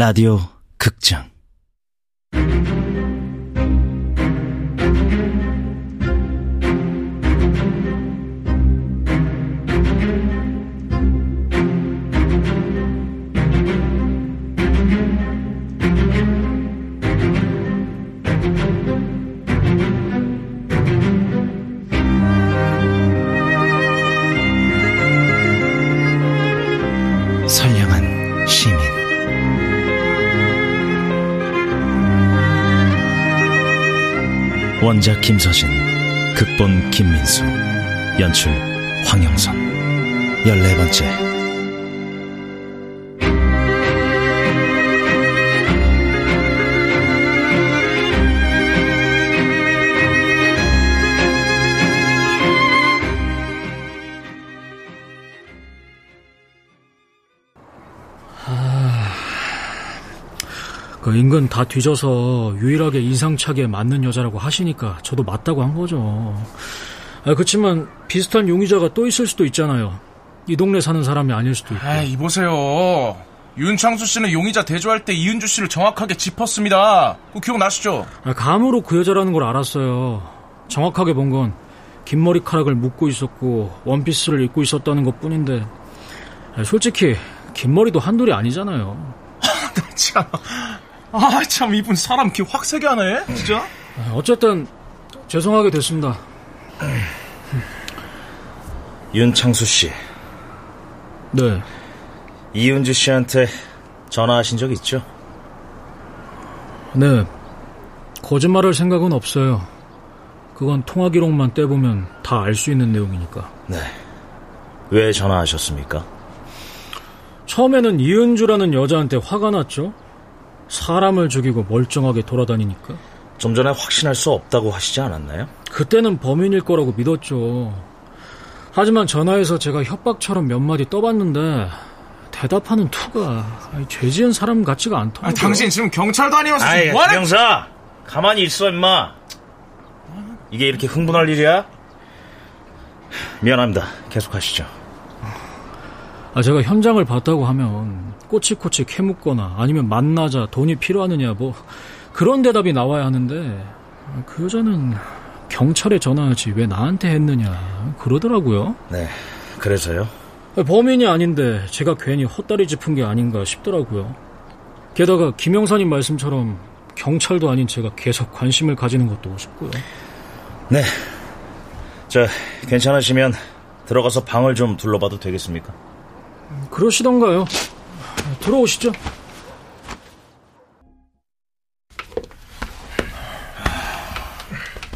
라디오 극장 원작 김서진 극본 김민수 연출 황영선. 열네 번째 그 인근 다 뒤져서 유일하게 인상착에 맞는 여자라고 하시니까 저도 맞다고 한 거죠. 아, 그렇지만 비슷한 용의자가 또 있을 수도 있잖아요. 이 동네 사는 사람이 아닐 수도 있고. 에이, 이보세요. 윤창수 씨는 용의자 대조할 때 이은주 씨를 정확하게 짚었습니다. 그 기억나시죠? 아, 감으로 그 여자라는 걸 알았어요. 정확하게 본 건 긴 머리카락을 묶고 있었고 원피스를 입고 있었다는 것 뿐인데 아, 솔직히 긴 머리도 한둘이 아니잖아요. 참. 아, 참, 이분 사람 기 확 세게 하네, 진짜? 아, 어쨌든 죄송하게 됐습니다. 윤창수 씨 네. 이은주 씨한테 전화하신 적 있죠? 네. 거짓말할 생각은 없어요. 그건 통화 기록만 떼보면 다 알 수 있는 내용이니까. 네. 왜 전화하셨습니까? 처음에는 이은주라는 여자한테 화가 났죠. 사람을 죽이고 멀쩡하게 돌아다니니까. 좀 전에 확신할 수 없다고 하시지 않았나요? 그때는 범인일 거라고 믿었죠. 하지만 전화해서 제가 협박처럼 몇 마디 떠봤는데 대답하는 투가 아니, 죄 지은 사람 같지가 않더라고요. 아, 당신 지금 경찰도 아니면서 아이, 뭐하는 김영사! 가만히 있어, 임마! 이게 이렇게 흥분할 일이야? 미안합니다. 계속하시죠. 아, 제가 현장을 봤다고 하면 꼬치꼬치 캐묻거나 아니면 만나자 돈이 필요하느냐 뭐 그런 대답이 나와야 하는데 그 여자는 경찰에 전화하지 왜 나한테 했느냐 그러더라고요. 네, 그래서요? 범인이 아닌데 제가 괜히 헛다리 짚은 게 아닌가 싶더라고요. 게다가 김영사님 말씀처럼 경찰도 아닌 제가 계속 관심을 가지는 것도 싶고요. 네. 자, 괜찮으시면 들어가서 방을 좀 둘러봐도 되겠습니까? 그러시던가요? 들어오시죠.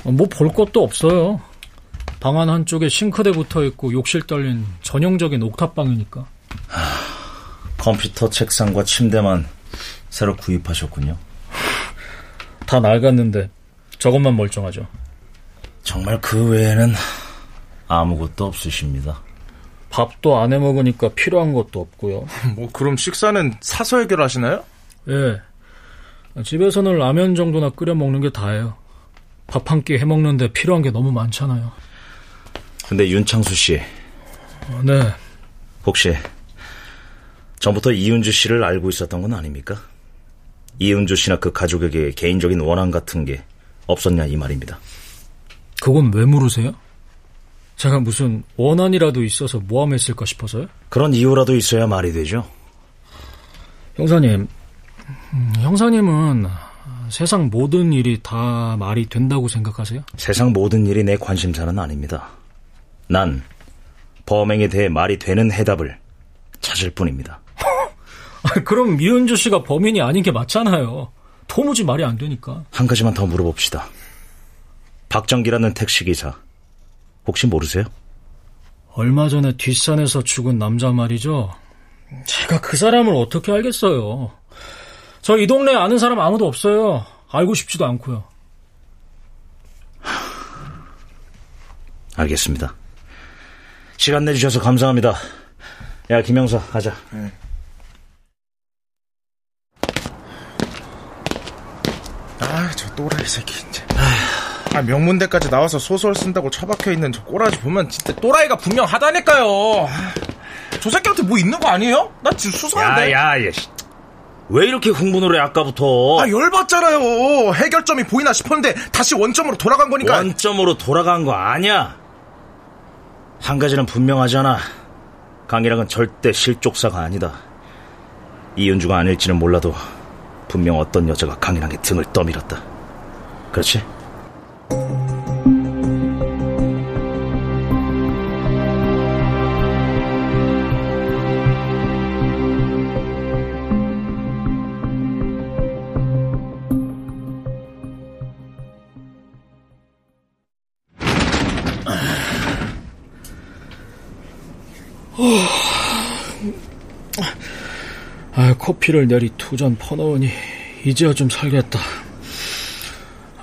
뭐 볼 것도 없어요. 방안 한쪽에 싱크대 붙어 있고 욕실 떨린 전형적인 옥탑방이니까. 컴퓨터 책상과 침대만 새로 구입하셨군요. 다 낡았는데 저것만 멀쩡하죠. 정말 그 외에는 아무것도 없으십니다. 밥도 안 해 먹으니까 필요한 것도 없고요. 뭐, 그럼 식사는 사서 해결하시나요? 예. 집에서는 라면 정도나 끓여 먹는 게 다예요. 밥 한 끼 해 먹는데 필요한 게 너무 많잖아요. 근데 윤창수 씨, 어, 네. 혹시 전부터 이은주 씨를 알고 있었던 건 아닙니까? 이은주 씨나 그 가족에게 개인적인 원한 같은 게 없었냐 이 말입니다. 그건 왜 물으세요? 제가 무슨 원한이라도 있어서 모함했을까 싶어서요? 그런 이유라도 있어야 말이 되죠. 형사님, 음, 형사님은 세상 모든 일이 다 말이 된다고 생각하세요? 세상 모든 일이 내 관심사는 아닙니다. 난 범행에 대해 말이 되는 해답을 찾을 뿐입니다. 그럼 이은주 씨가 범인이 아닌 게 맞잖아요. 도무지 말이 안 되니까. 한 가지만 더 물어봅시다. 박정기라는 택시기사 혹시 모르세요? 얼마 전에 뒷산에서 죽은 남자 말이죠. 제가 그 사람을 어떻게 알겠어요. 저 이 동네에 아는 사람 아무도 없어요. 알고 싶지도 않고요. 알겠습니다. 시간 내주셔서 감사합니다. 야, 김영사, 가자. 아, 저 또라이 새끼, 진짜. 아, 명문대까지 나와서 소설 쓴다고 처박혀 있는 저 꼬라지 보면 진짜 또라이가 분명 하다니까요. 아, 저 새끼한테 뭐 있는 거 아니에요? 나 지금 수사한데. 야, 야, 야, 씨. 왜 이렇게 흥분을 해 아까부터? 아 열받잖아요. 해결점이 보이나 싶었는데 다시 원점으로 돌아간 거니까. 원점으로 돌아간 거 아니야. 한 가지는 분명하잖아. 강이랑은 절대 실족사가 아니다. 이은주가 아닐지는 몰라도 분명 어떤 여자가 강이랑의 등을 떠밀었다. 그렇지? 아, 커피를 내리 두 잔 퍼넣으니 이제야 좀 살겠다.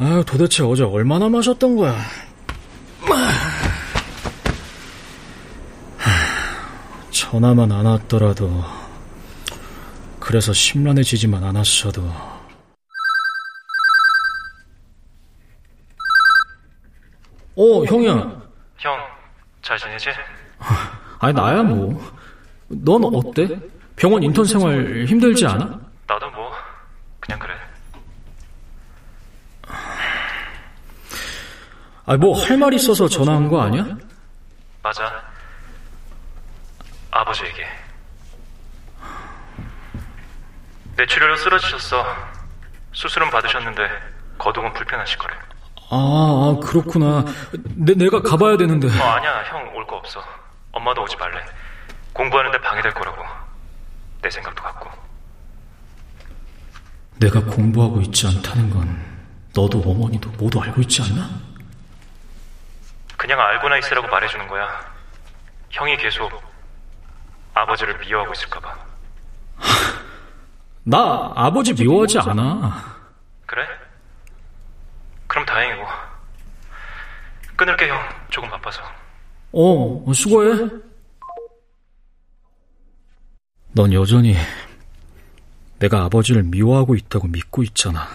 아, 도대체 어제 얼마나 마셨던 거야? 전화만 안 왔더라도 그래서 심란해지지만 않았어도 어, 형이야. 형, 잘 지내지? 아니, 나야 뭐. 넌 어때? 병원 인턴 생활 힘들지 않아? 나도 뭐, 그냥 그래. 아, 뭐 할 말 있어서 전화한 거 아니야? 맞아. 아버지 얘기. 뇌출혈로 쓰러지셨어. 수술은 받으셨는데 거동은 불편하실 거래. 아, 아, 그렇구나. 내, 내가 가봐야 되는데. 어, 아니야, 형 올 거 없어. 엄마도 오지 말래. 공부하는데 방해될 거라고. 내 생각도 같고. 내가 공부하고 있지 않다는 건 너도 어머니도 모두 알고 있지 않나? 그냥 알고나 있으라고 말해주는 거야. 형이 계속 아버지를 미워하고 있을까봐. 나 아버지 미워하지 않아. 그래? 그럼 다행이고. 끊을게, 형. 조금 바빠서. 어, 수고해. 넌 여전히 내가 아버지를 미워하고 있다고 믿고 있잖아.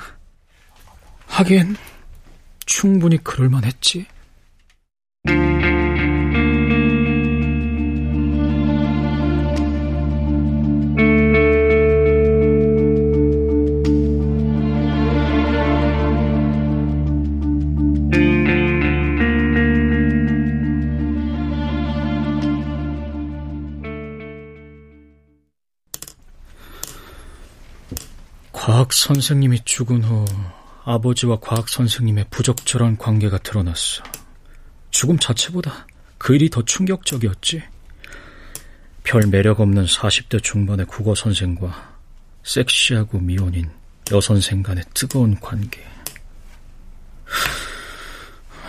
하긴, 충분히 그럴만 했지. 선생님이 죽은 후 아버지와 과학 선생님의 부적절한 관계가 드러났어. 죽음 자체보다 그 일이 더 충격적이었지. 별 매력 없는 40대 중반의 국어 선생과 섹시하고 미혼인 여선생 간의 뜨거운 관계.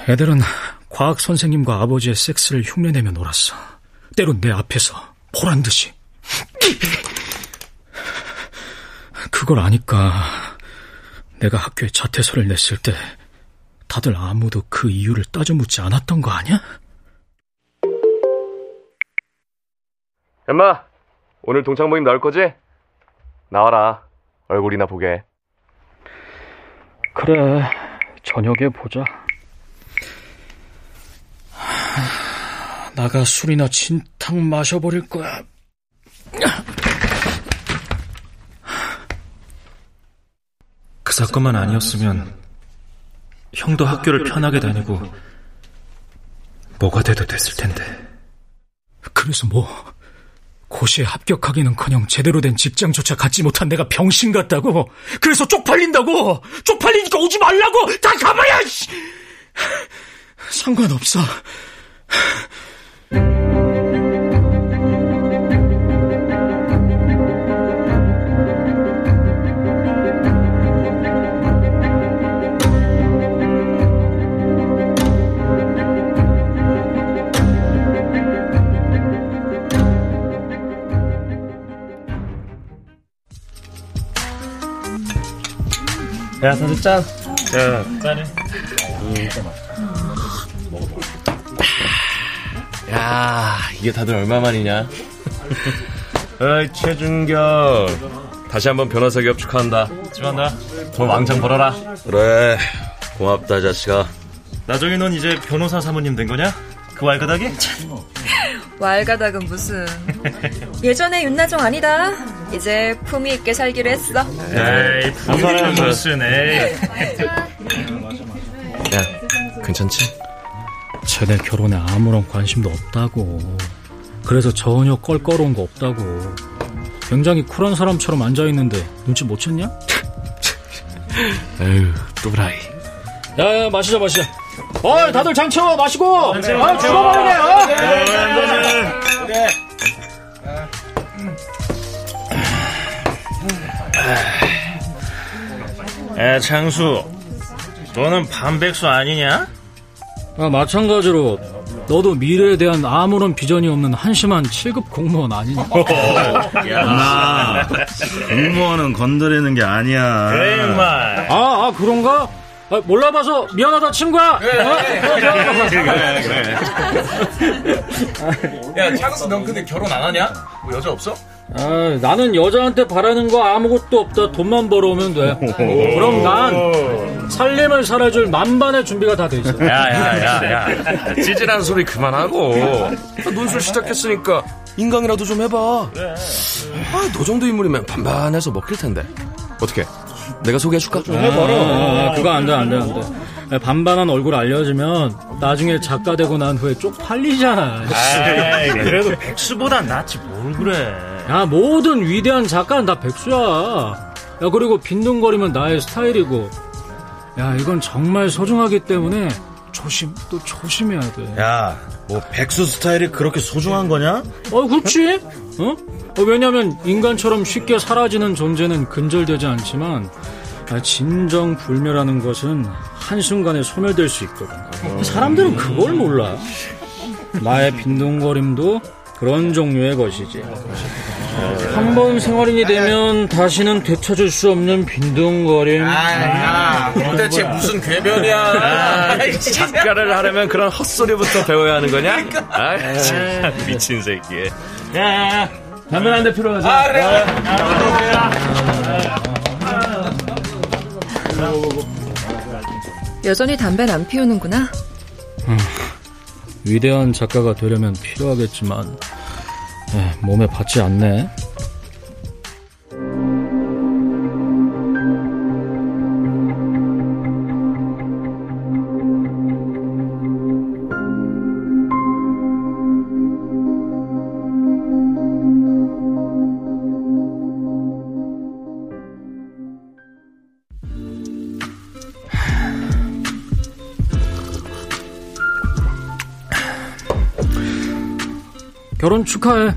애들은 과학 선생님과 아버지의 섹스를 흉내내며 놀았어. 때론 내 앞에서 보란 듯이. 그걸 아니까 내가 학교에 자퇴서를 냈을 때 다들 아무도 그 이유를 따져 묻지 않았던 거 아니야? 엄마, 오늘 동창 모임 나올 거지? 나와라. 얼굴이나 보게. 그래, 저녁에 보자. 나가 술이나 진탕 마셔버릴 거야. 사건만 아니었으면 형도 학교를 편하게 다니고 뭐가 돼도 됐을 텐데. 그래서 뭐 고시에 합격하기는커녕 제대로 된 직장조차 갖지 못한 내가 병신 같다고? 그래서 쪽팔린다고? 쪽팔리니까 오지 말라고! 다 가봐야! 씨. 상관없어. 야, 다들 짠. 야, 짠해. 야, 이게 다들 얼마만이냐? 어이, 최준경. 다시 한번 변호사 기업 축하한다. 지만다. 돈 왕창 벌어라. 그래, 고맙다, 자식아. 나중에 넌 이제 변호사 사모님 된 거냐? 그 왈가닥이? 왈가닥은 무슨. 예전에 윤나정 아니다. 이제 품위 있게 살기로 했어. 에이, 부산에 무슨, 에이. 야, 괜찮지? 쟤네 결혼에 아무런 관심도 없다고. 그래서 전혀 껄끄러운 거 없다고. 굉장히 쿨한 사람처럼 앉아있는데 눈치 못 챘냐? 에휴, 또라이. 야, 야, 마시자, 마시자. 어, 다들 장 채워, 마시고! 아, 죽어버리네, 어? 에, 장수. 너는 반백수 아니냐? 아, 마찬가지로 너도 미래에 대한 아무런 비전이 없는 한심한 7급 공무원 아니냐? 야, 나 공무원은 건드리는 게 아니야. 그래. 아, 아 그런가? 아, 몰라봐서 미안하다 친구야. 어? 야, 차가스 넌 근데 결혼 안 하냐? 뭐 여자 없어? 아, 나는 여자한테 바라는 거 아무것도 없다. 돈만 벌어오면 돼. 그럼 난 살림을 살아줄 만반의 준비가 다 돼 있어. 야야야야 찌질한 소리 그만하고 논술 시작했으니까 인강이라도 좀 해봐 아, 너 정도 인물이면 반반해서 먹힐 텐데 어떻게 내가 소개해줄까? 아, 그거 안 돼, 안 돼, 안 돼. 반반한 얼굴 알려지면 나중에 작가 되고 난 후에 쪽팔리잖아. 에이, 그래도 백수보단 낫지, 뭘 그래. 야, 모든 위대한 작가는 다 백수야. 야, 그리고 빈둥거리면 나의 스타일이고. 야, 이건 정말 소중하기 때문에 조심, 또 조심해야 돼. 야, 뭐 백수 스타일이 그렇게 소중한 거냐? 어, 그렇지? 어? 어, 왜냐면 인간처럼 쉽게 사라지는 존재는 근절되지 않지만 아, 진정 불멸하는 것은 한순간에 소멸될 수 있거든. 사람들은 그걸 몰라. 나의 빈둥거림도 그런 종류의 것이지. 한 번 생활인이 되면 다시는 되찾을 수 없는 빈둥거림. 아, 도대체 무슨 궤변이야. 작가를 하려면 그런 헛소리부터 배워야 하는 거냐? 아, 참 미친 새끼 야, 야, 야. 담배 한대 필요하지? 아, 그래. 여전히 담배는 안 피우는구나. 위대한 작가가 되려면 필요하겠지만 에, 몸에 받지 않네. 축하해.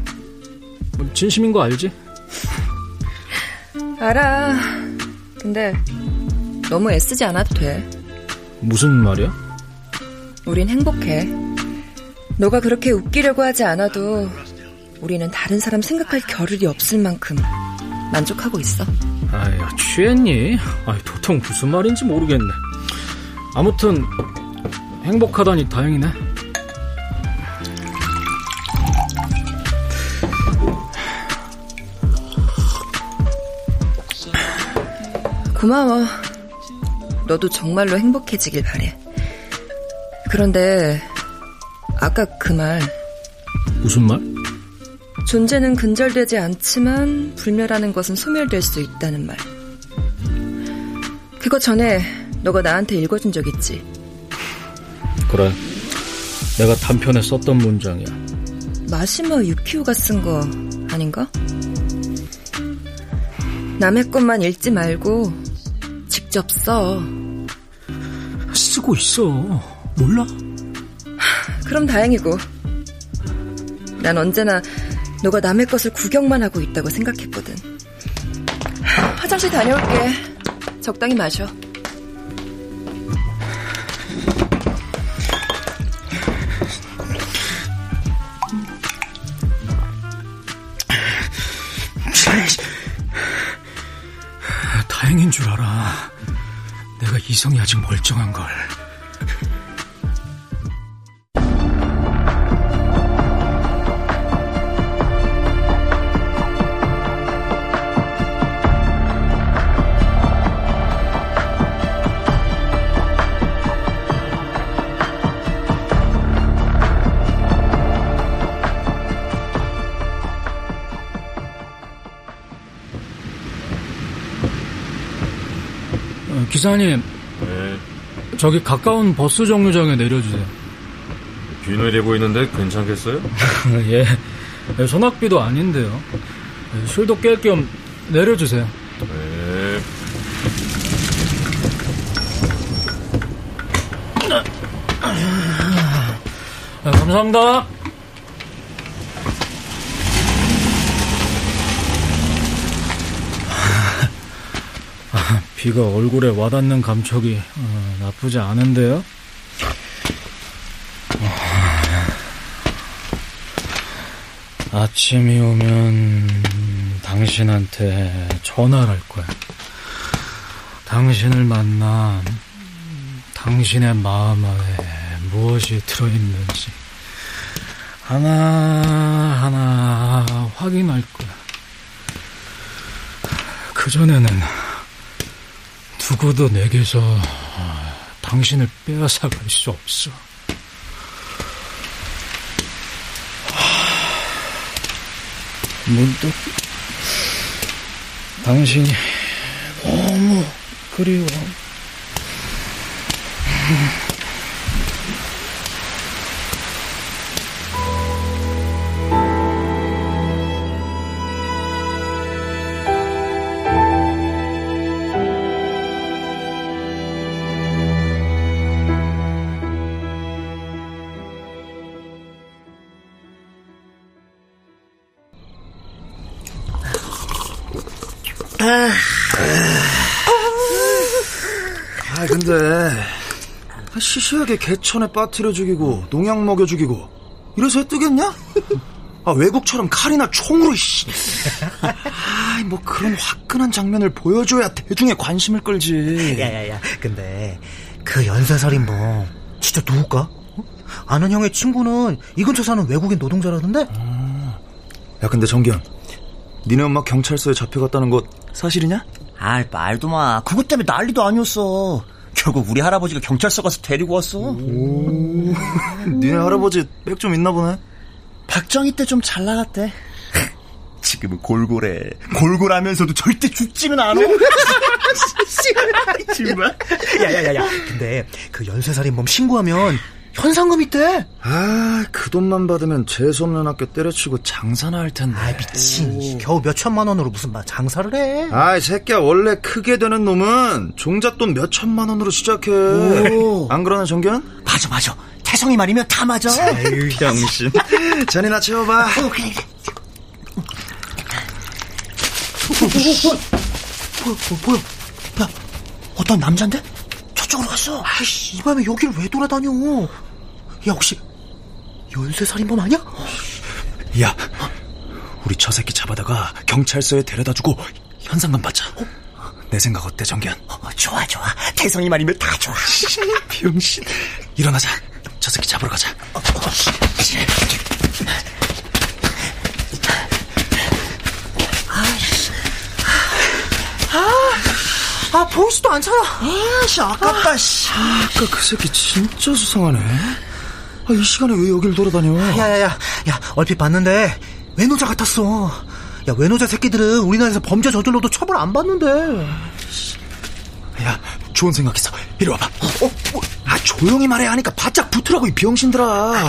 뭐 진심인 거 알지? 알아. 근데 너무 애쓰지 않아도 돼. 무슨 말이야? 우린 행복해. 너가 그렇게 웃기려고 하지 않아도 우리는 다른 사람 생각할 겨를이 없을 만큼 만족하고 있어. 아야 취했니? 아 도통 무슨 말인지 모르겠네. 아무튼 행복하다니 다행이네. 고마워. 너도 정말로 행복해지길 바래. 그런데 아까 그 말 무슨 말? 존재는 근절되지 않지만 불멸하는 것은 소멸될 수 있다는 말. 그거 전에 너가 나한테 읽어준 적 있지? 그래. 내가 단편에 썼던 문장이야. 마시마 유키오가 쓴 거 아닌가? 남의 것만 읽지 말고 직접 써. 쓰고 있어. 몰라? 그럼 다행이고. 난 언제나 너가 남의 것을 구경만 하고 있다고 생각했거든. 화장실 다녀올게. 적당히 마셔. 이성이 아직 멀쩡한 걸. 어, 기사님, 저기 가까운 버스 정류장에 내려주세요. 비 내리고 있는데 괜찮겠어요? 예, 소낙비도 아닌데요. 술도 깰 겸 내려주세요. 네. 아, 감사합니다. 아, 비가 얼굴에 와닿는 감촉이 어, 나쁘지 않은데요. 아, 아침이 오면 당신한테 전화를 할 거야. 당신을 만나 당신의 마음 안에 무엇이 들어있는지 하나하나 확인할 거야. 그전에는 누구도 내게서 당신을 빼앗아갈 수 없어. 문득 당신이 너무 그리워. 아 근데 시시하게 개천에 빠뜨려 죽이고 농약 먹여 죽이고 이래서 해 뜨겠냐? 아 외국처럼 칼이나 총으로 씨. 아뭐 그런 화끈한 장면을 보여줘야 대중의 관심을 끌지. 야야야 근데 그 연쇄살인범 진짜 누굴까? 어? 아는 형의 친구는 이 근처 사는 외국인 노동자라던데? 야 근데 정기현 니네 엄마 경찰서에 잡혀갔다는 거 사실이냐? 아 말도 마. 그것 때문에 난리도 아니었어. 결국 우리 할아버지가 경찰서 가서 데리고 왔어. 오, 니네 할아버지 백 좀 있나 보네. 박정희 때 좀 잘 나갔대. 지금은 골골해 골골하면서도 절대 죽지는 않아. 정말. 야야야야. 근데 그 연쇄살인범 신고하면 현상금 있대 아, 그 돈만 받으면 재수없는 학교 때려치고 장사나 할 텐데. 아 미친 겨우 몇 천만 원으로 무슨 막 장사를 해 아이, 새끼야, 원래 크게 되는 놈은 종잣돈 몇 천만 원으로 시작해. 오. 안 그러나, 정견? 맞아 맞아 태성이 말이면 다 맞아 아유, 병신. 잔이나 채워봐. 어, 그래, 그래. 보여, 보여, 보여. 야, 어떤 남잔데? 저쪽으로 갔어. 아이씨, 이 밤에 여기를 왜 돌아다녀? 야, 혹시 연쇄살인범 아니야? 야, 우리 저 새끼 잡아다가 경찰서에 데려다 주고 현상금 받자. 내 생각 어때, 정기현? 어, 좋아, 좋아. 태성이 말이면 다 좋아. 병신. 일어나자. 저 새끼 잡으러 가자. 아, 보이지도 않잖아. 아씨, 아깝다, 씨. 아까 그 새끼 진짜 수상하네. 아, 이 시간에 왜 여길 돌아다녀? 야야 야, 야 얼핏 봤는데 외노자 같았어. 야 외노자 새끼들은 우리나라에서 범죄 저질러도 처벌 안 받는데. 야, 좋은 생각 있어. 이리 와봐. 어, 어, 아, 조용히 말해야 하니까 바짝 붙으라고, 이 병신들아.